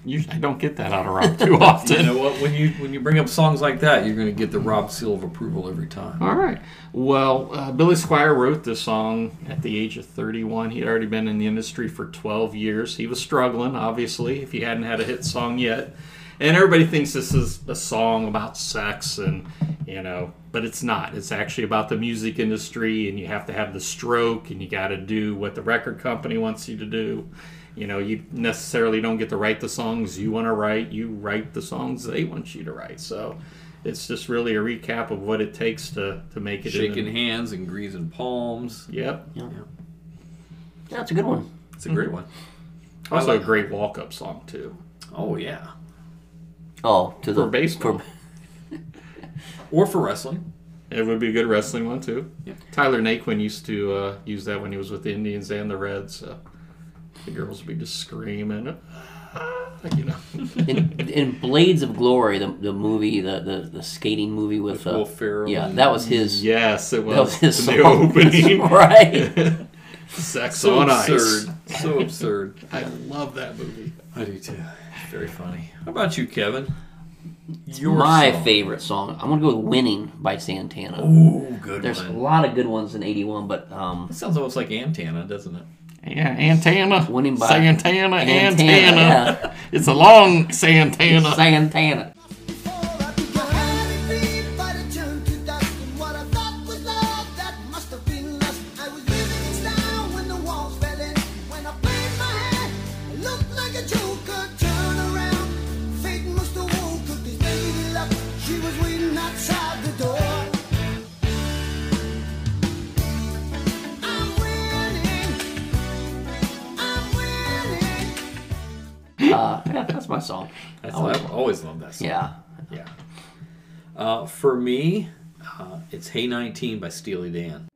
Speaker 10: usually I don't get that out of Rob too often.
Speaker 8: You know what? When you when you bring up songs like that, you're going to get the Rob seal of approval every time.
Speaker 10: All right. Well, uh, Billy Squier wrote this song at the age of 31. He'd already been in the industry for 12 years. He was struggling, obviously, if he hadn't had a hit song yet. And everybody thinks this is a song about sex and, you know, but it's not. It's actually about the music industry and you have to have the stroke and you got to do what the record company wants you to do. You know, you necessarily don't get to write the songs you want to write. You write the songs they want you to write. So it's just really a recap of what it takes to, to make it. in
Speaker 8: Shaking
Speaker 10: the-
Speaker 8: hands and greasing palms.
Speaker 10: Yep.
Speaker 9: Yeah. yeah. That's a good one.
Speaker 8: It's a great one.
Speaker 10: Also
Speaker 8: like-
Speaker 10: a great walk-up song too.
Speaker 8: Oh yeah.
Speaker 9: Oh, to the
Speaker 10: For baseball.
Speaker 8: Or for wrestling.
Speaker 10: It would be a good wrestling one too.
Speaker 8: Yep.
Speaker 10: Tyler Naquin used to uh, use that when he was with the Indians and the Reds. So the girls would be just screaming, "Ah," you know.
Speaker 9: in, in Blades of Glory, the, the movie, the, the, the skating movie with,
Speaker 8: With
Speaker 9: uh,
Speaker 8: Will Ferrell
Speaker 9: Yeah, that was his.
Speaker 10: yes, it was,
Speaker 9: That was his
Speaker 10: the opening.
Speaker 9: right.
Speaker 10: Sex
Speaker 8: So
Speaker 10: on
Speaker 8: absurd.
Speaker 10: ice.
Speaker 8: So absurd.
Speaker 10: I love that movie.
Speaker 8: I do too. Very funny. How about you, Kevin? Your
Speaker 9: My
Speaker 8: song.
Speaker 9: favorite song. I'm gonna go with "Winning" by Santana.
Speaker 8: Ooh, good
Speaker 9: There's
Speaker 8: one.
Speaker 9: a lot of good ones in '81, but um,
Speaker 8: It sounds almost like Antana, doesn't it?
Speaker 10: Yeah, antenna.
Speaker 9: Winning by
Speaker 10: Santana,
Speaker 9: Antenna,
Speaker 10: antenna.
Speaker 9: yeah.
Speaker 10: It's a long Santana.
Speaker 9: Santana.
Speaker 8: For me, uh, it's Hey 19 by Steely Dan.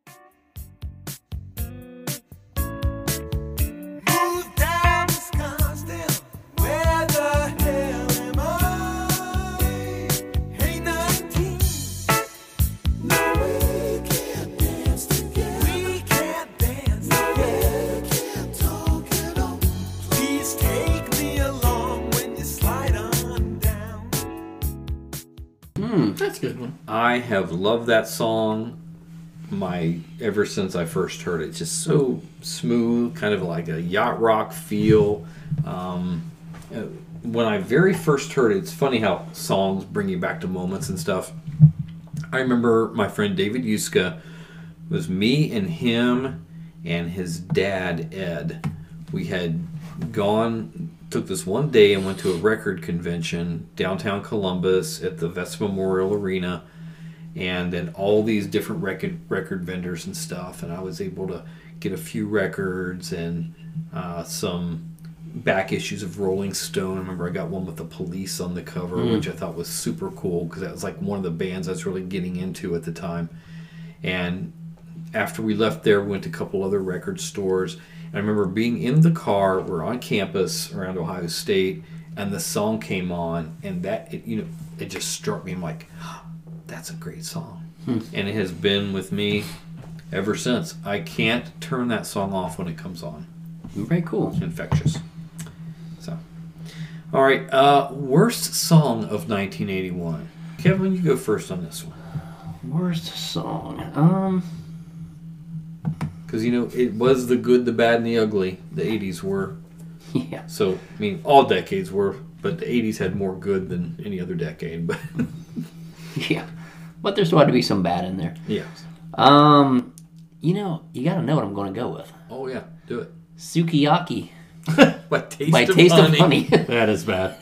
Speaker 2: I
Speaker 8: have loved that song my ever since I first heard it. It's just so smooth, kind of like a yacht rock feel. Um, uh, when I very first heard it, it's funny how songs bring you back to moments and stuff. I remember my friend David Yuska was me and him and his dad Ed. We had gone took this one day and went to a record convention downtown Columbus at the Vets Memorial Arena and then all these different record record vendors and stuff and I was able to get a few records and uh, some back issues of Rolling Stone. I remember I got one with the police on the cover,
Speaker 9: Mm.
Speaker 8: which I thought was super cool because that was like one of the bands I was really getting into at the time. And after we left there, we went to a couple other record stores. And I remember being in the car. We're on campus around Ohio State, and the song came on, and that it, you know it just struck me. I'm like, that's a great song,
Speaker 9: Hmm.
Speaker 8: and it has been with me ever since. I can't turn that song off when it comes on.
Speaker 9: Very cool.
Speaker 8: It's infectious. So, all right. Uh, worst song of 1981. Kevin, you go first on this one.
Speaker 9: Worst song. Um,
Speaker 8: Because, you know, it was the good, the bad, and the ugly. The 80s were.
Speaker 9: Yeah.
Speaker 8: So, I mean, all decades were, but the 80s had more good than any other decade. But,
Speaker 9: yeah. But there still had to be some bad in there.
Speaker 8: yeah.
Speaker 9: Um, you know, you got to know what I'm going to go with.
Speaker 8: Oh, yeah. Do it.
Speaker 9: Sukiyaki
Speaker 8: By Taste,
Speaker 9: by
Speaker 8: of,
Speaker 9: Taste
Speaker 8: honey.
Speaker 9: of Honey.
Speaker 10: That is bad.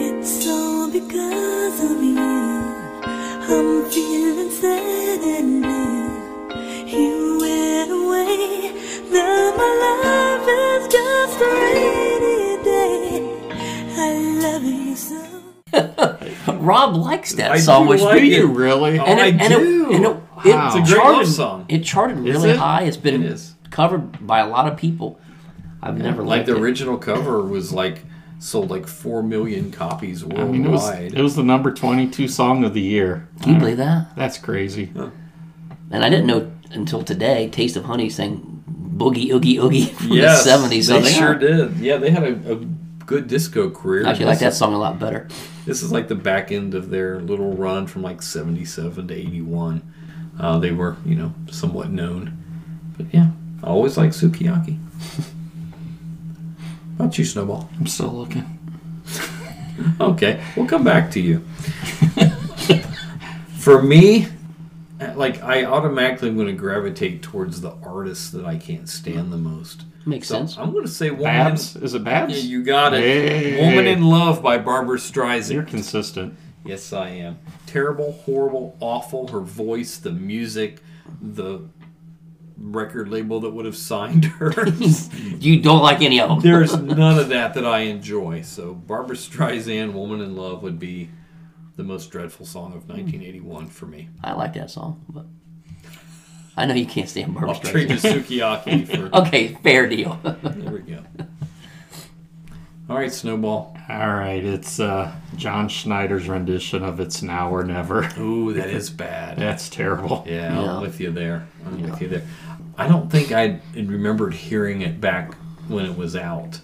Speaker 2: It's all because of you. I'm feeling sad and blue. You went away. Now my life is just a rainy day. I love you so.
Speaker 9: Rob likes that
Speaker 8: I
Speaker 9: song,
Speaker 8: do
Speaker 9: which
Speaker 8: like
Speaker 10: Do
Speaker 8: it.
Speaker 10: you really?
Speaker 8: Oh,
Speaker 9: and
Speaker 8: I
Speaker 9: and
Speaker 8: do.
Speaker 9: It, and it,
Speaker 10: Wow.
Speaker 9: it
Speaker 8: It's a great
Speaker 9: charted,
Speaker 8: love song.
Speaker 9: It charted really
Speaker 10: it?
Speaker 9: high. It's been
Speaker 8: It is.
Speaker 9: covered by a lot of people. I've never
Speaker 8: like
Speaker 9: liked
Speaker 8: the
Speaker 9: it.
Speaker 8: original cover was like sold like 4 million copies
Speaker 10: I
Speaker 8: worldwide.
Speaker 10: mean, it was it was the number twenty two song of the year.
Speaker 9: Can you believe that?
Speaker 10: That's crazy.
Speaker 9: And I didn't know until today. Taste of Honey sang Boogie Oogie Oogie from
Speaker 8: Yes,
Speaker 9: the 70s. So
Speaker 8: they
Speaker 9: they
Speaker 8: sure
Speaker 9: are-
Speaker 8: did. Yeah, they had a, a good disco career.
Speaker 9: I actually like that song a lot better.
Speaker 8: This is like the back end of their little run from like 77 to 81. Uh, they were, you know, somewhat known. But yeah, I always like Sukiyaki. How about you, Snowball?
Speaker 10: I'm still looking.
Speaker 8: Okay, we'll come back to you. For me, like I automatically am going to gravitate towards the artists that I can't stand the most.
Speaker 9: Makes
Speaker 8: So
Speaker 9: sense.
Speaker 8: I'm going to say Woman
Speaker 10: Babs?
Speaker 8: in,
Speaker 10: Is it Babs?
Speaker 8: Yeah, you got it.
Speaker 10: Hey.
Speaker 8: Woman in Love by Barbra Streisand.
Speaker 10: You're consistent.
Speaker 8: Yes, I am. Terrible, horrible, awful. Her voice, the music, the record label that would have signed her.
Speaker 9: You don't like any of them.
Speaker 8: There's none of that that I enjoy. So Barbra Streisand, "Woman in Love" would be the most dreadful song of 1981 for me.
Speaker 9: I like that song, but I know you can't stand Barbra
Speaker 8: I'll trade you Sukiyaki for.
Speaker 9: okay, fair deal.
Speaker 8: There we go. All right, Snowball.
Speaker 10: All right, it's uh, John Schneider's rendition of "It's Now or Never."
Speaker 8: Ooh, that is bad.
Speaker 10: That's terrible.
Speaker 8: Yeah,
Speaker 9: Yeah.
Speaker 8: I'm with you there. I'm with you there. I don't think I remembered hearing it back when it was out,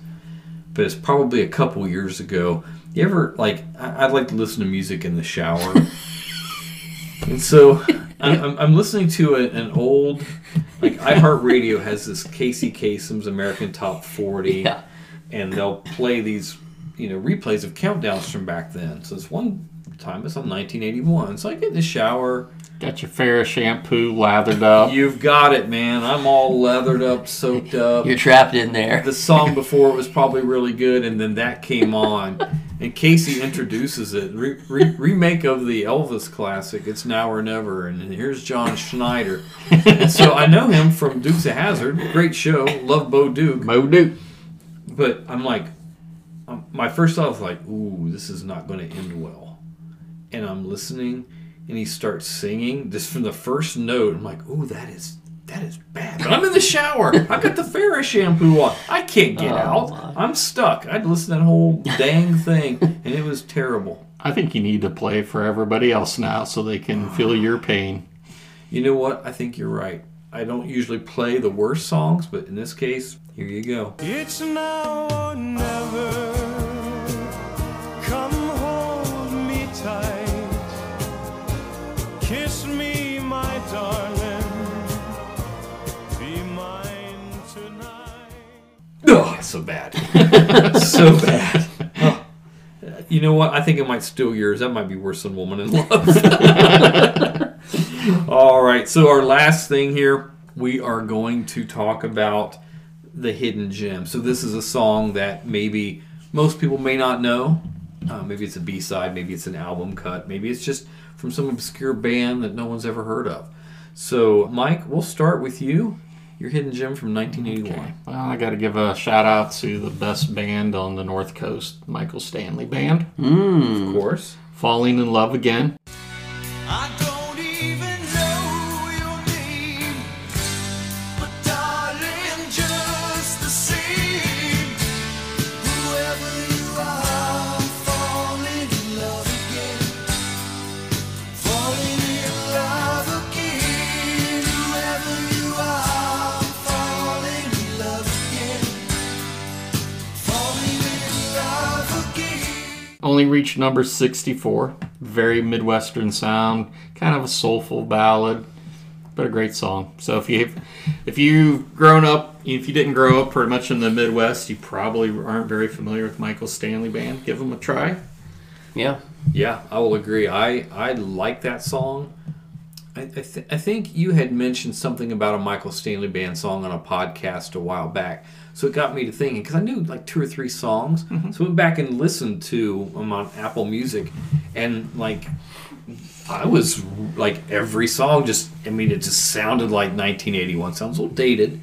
Speaker 8: but it's probably a couple years ago. You ever like? I, I like to listen to music in the shower, and so I'm, I'm listening to a, an old like iHeartRadio has this Casey Kasem's American Top 40,
Speaker 9: Yeah.
Speaker 8: and they'll play these you know replays of countdowns from back then. So it's one time it's on 1981. So I get in the shower.
Speaker 10: Got your fair shampoo lathered up.
Speaker 8: You've got it, man. I'm all leathered up, soaked up.
Speaker 9: You're trapped in there.
Speaker 8: The song before it was probably really good, and then that came on, and Casey introduces it. Re- re- remake of the Elvis classic, "It's Now or Never," and here's John Schneider. And so I know him from Dukes of Hazzard, great show. Love Bo Duke.
Speaker 10: Bo Duke.
Speaker 8: But I'm like, um, my first thought was like, "Ooh, this is not going to end well." And I'm listening, and he starts singing just from the first note. I'm like, "Ooh, that is that is bad." But I'm in the shower. I've got the Farrah shampoo on. I can't get
Speaker 9: Oh,
Speaker 8: out.
Speaker 9: my.
Speaker 8: I'm stuck. I'd listen to that whole dang thing, and it was terrible.
Speaker 10: I think you need to play for everybody else now so they can feel your pain.
Speaker 8: You know what? I think you're right. I don't usually play the worst songs, but in this case, here you go.
Speaker 2: It's now or never.
Speaker 8: So bad. so bad. Oh. You know what? I think it might steal yours. That might be worse than Woman in Love. All right. So, our last thing here, we are going to talk about the hidden gem. So, this is a song that maybe most people may not know. Uh, maybe it's a B side, maybe it's an album cut, maybe it's just from some obscure band that no one's ever heard of. So, Mike, we'll start with you. Your hidden gem from 1981.
Speaker 10: Well, I got to give a shout out to the best band on the North Coast, Michael Stanley Band.
Speaker 9: Mm.
Speaker 8: Of course.
Speaker 10: Falling in Love Again. Only reached number 64. Very Midwestern sound, kind of a soulful ballad, but a great song. So if you if you've grown up, if you didn't grow up pretty much in the Midwest, you probably aren't very familiar with Michael Stanley Band. Give them a try.
Speaker 9: Yeah.
Speaker 8: Yeah, I will agree. I I like that song. I I, th- I think you had mentioned something about a Michael Stanley band song on a podcast a while back, so it got me to thinking because I knew like two or three songs. Mm-hmm. So I went back and listened to them on Apple Music, and like I was like every song just I mean it just sounded like 1981. Sounds a little dated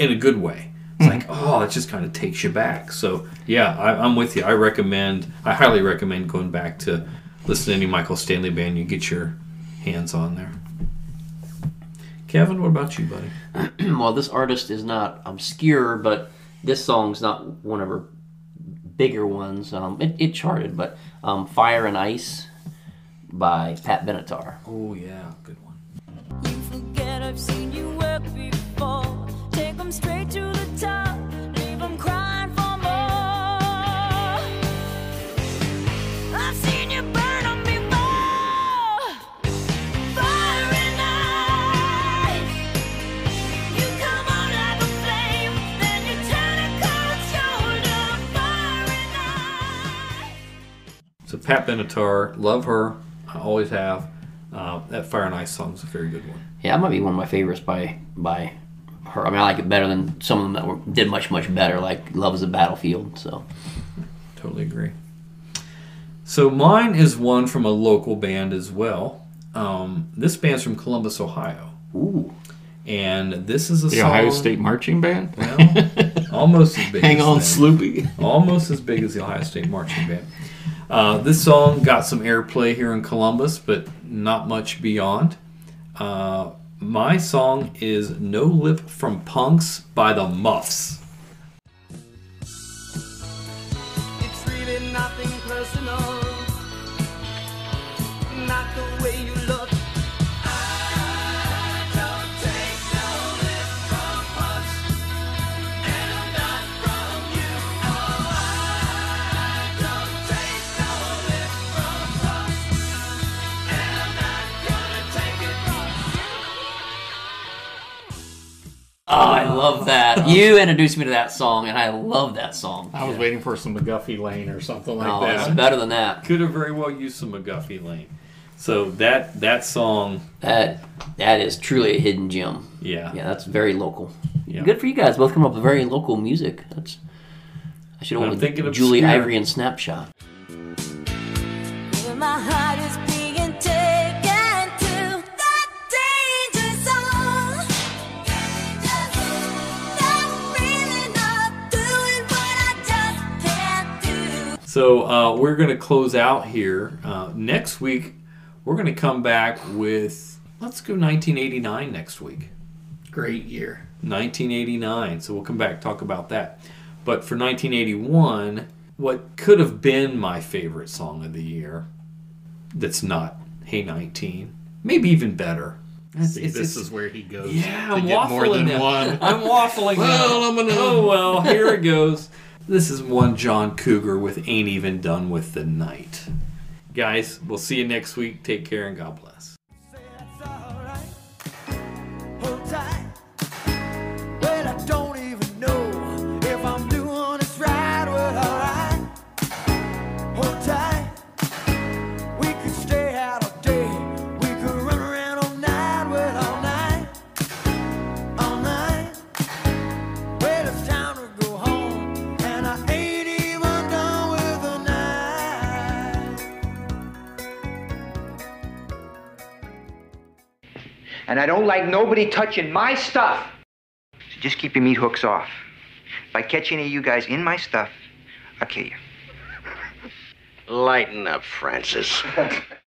Speaker 8: in a good way. It's mm-hmm. like oh, it just kind of takes you back. So yeah, I, I'm with you. I recommend. I highly recommend going back to listen to any Michael Stanley band you get your hands on there. Kevin, what about you, buddy?
Speaker 9: well, this artist is not obscure, but this song's not one of her bigger ones. Um, it, it charted, but um, "Fire and Ice" by Pat Benatar.
Speaker 8: Oh yeah, good one.
Speaker 2: Ice.
Speaker 8: So Pat Benatar, love her. I always have. Uh, that Fire and Ice song is a very good one.
Speaker 9: Yeah, that might be one of my favorites by by her. I mean, I like it better than some of them that were did much much better, like "Love Is a Battlefield." So
Speaker 8: Totally agree. So mine is one from a local band as well. Um, this band's from Columbus, Ohio.
Speaker 9: Ooh.
Speaker 8: And this is a
Speaker 10: The
Speaker 8: song.
Speaker 10: Ohio State Marching Band?
Speaker 8: Well, almost as big.
Speaker 10: Hang
Speaker 8: as
Speaker 10: on. Sloopy.
Speaker 8: Almost as big as the Ohio State Marching Band. Uh, this song got some airplay here in Columbus, but not much beyond. Uh, my song is No Lip from Punks by the Muffs.
Speaker 2: Oh, I
Speaker 9: love that. Uh-huh. You introduced me to that song, and I love that song.
Speaker 10: I was waiting for some McGuffey Lane or something like
Speaker 9: No,
Speaker 10: that.
Speaker 9: it's better than that.
Speaker 8: Could have very well used some McGuffey Lane. So that that song,
Speaker 9: That that is truly a hidden gem.
Speaker 8: yeah,
Speaker 9: Yeah, that's very local.
Speaker 8: Yeah.
Speaker 9: Good for you guys. Both come up with very local music. That's. I should have
Speaker 8: I'm
Speaker 9: went with Julie
Speaker 8: obscure.
Speaker 9: Ivory and Snapshot.
Speaker 8: So uh, we're going to close out here. Uh, next week, we're going to come back with, let's go 1989 next week.
Speaker 10: Great year.
Speaker 8: 1989. So we'll come back talk about that. But for 1981, what could have been my favorite song of the year that's not Hey 19, maybe even better.
Speaker 10: See,
Speaker 8: it's-
Speaker 10: this
Speaker 8: it's-
Speaker 10: is where he goes
Speaker 8: Yeah, I'm waffling
Speaker 10: more than
Speaker 8: now.
Speaker 10: one.
Speaker 8: I'm waffling
Speaker 10: Well,
Speaker 8: now.
Speaker 10: I'm gonna-
Speaker 8: Oh well, here it goes. This is one John Cougar with "Ain't Even Done with the Night." Guys, we'll see you next week. Take care and God bless.
Speaker 12: And I don't like nobody touching my stuff. So just keep your meat hooks off. If I catch any of you guys in my stuff, I'll kill you.
Speaker 13: Lighten up, Francis.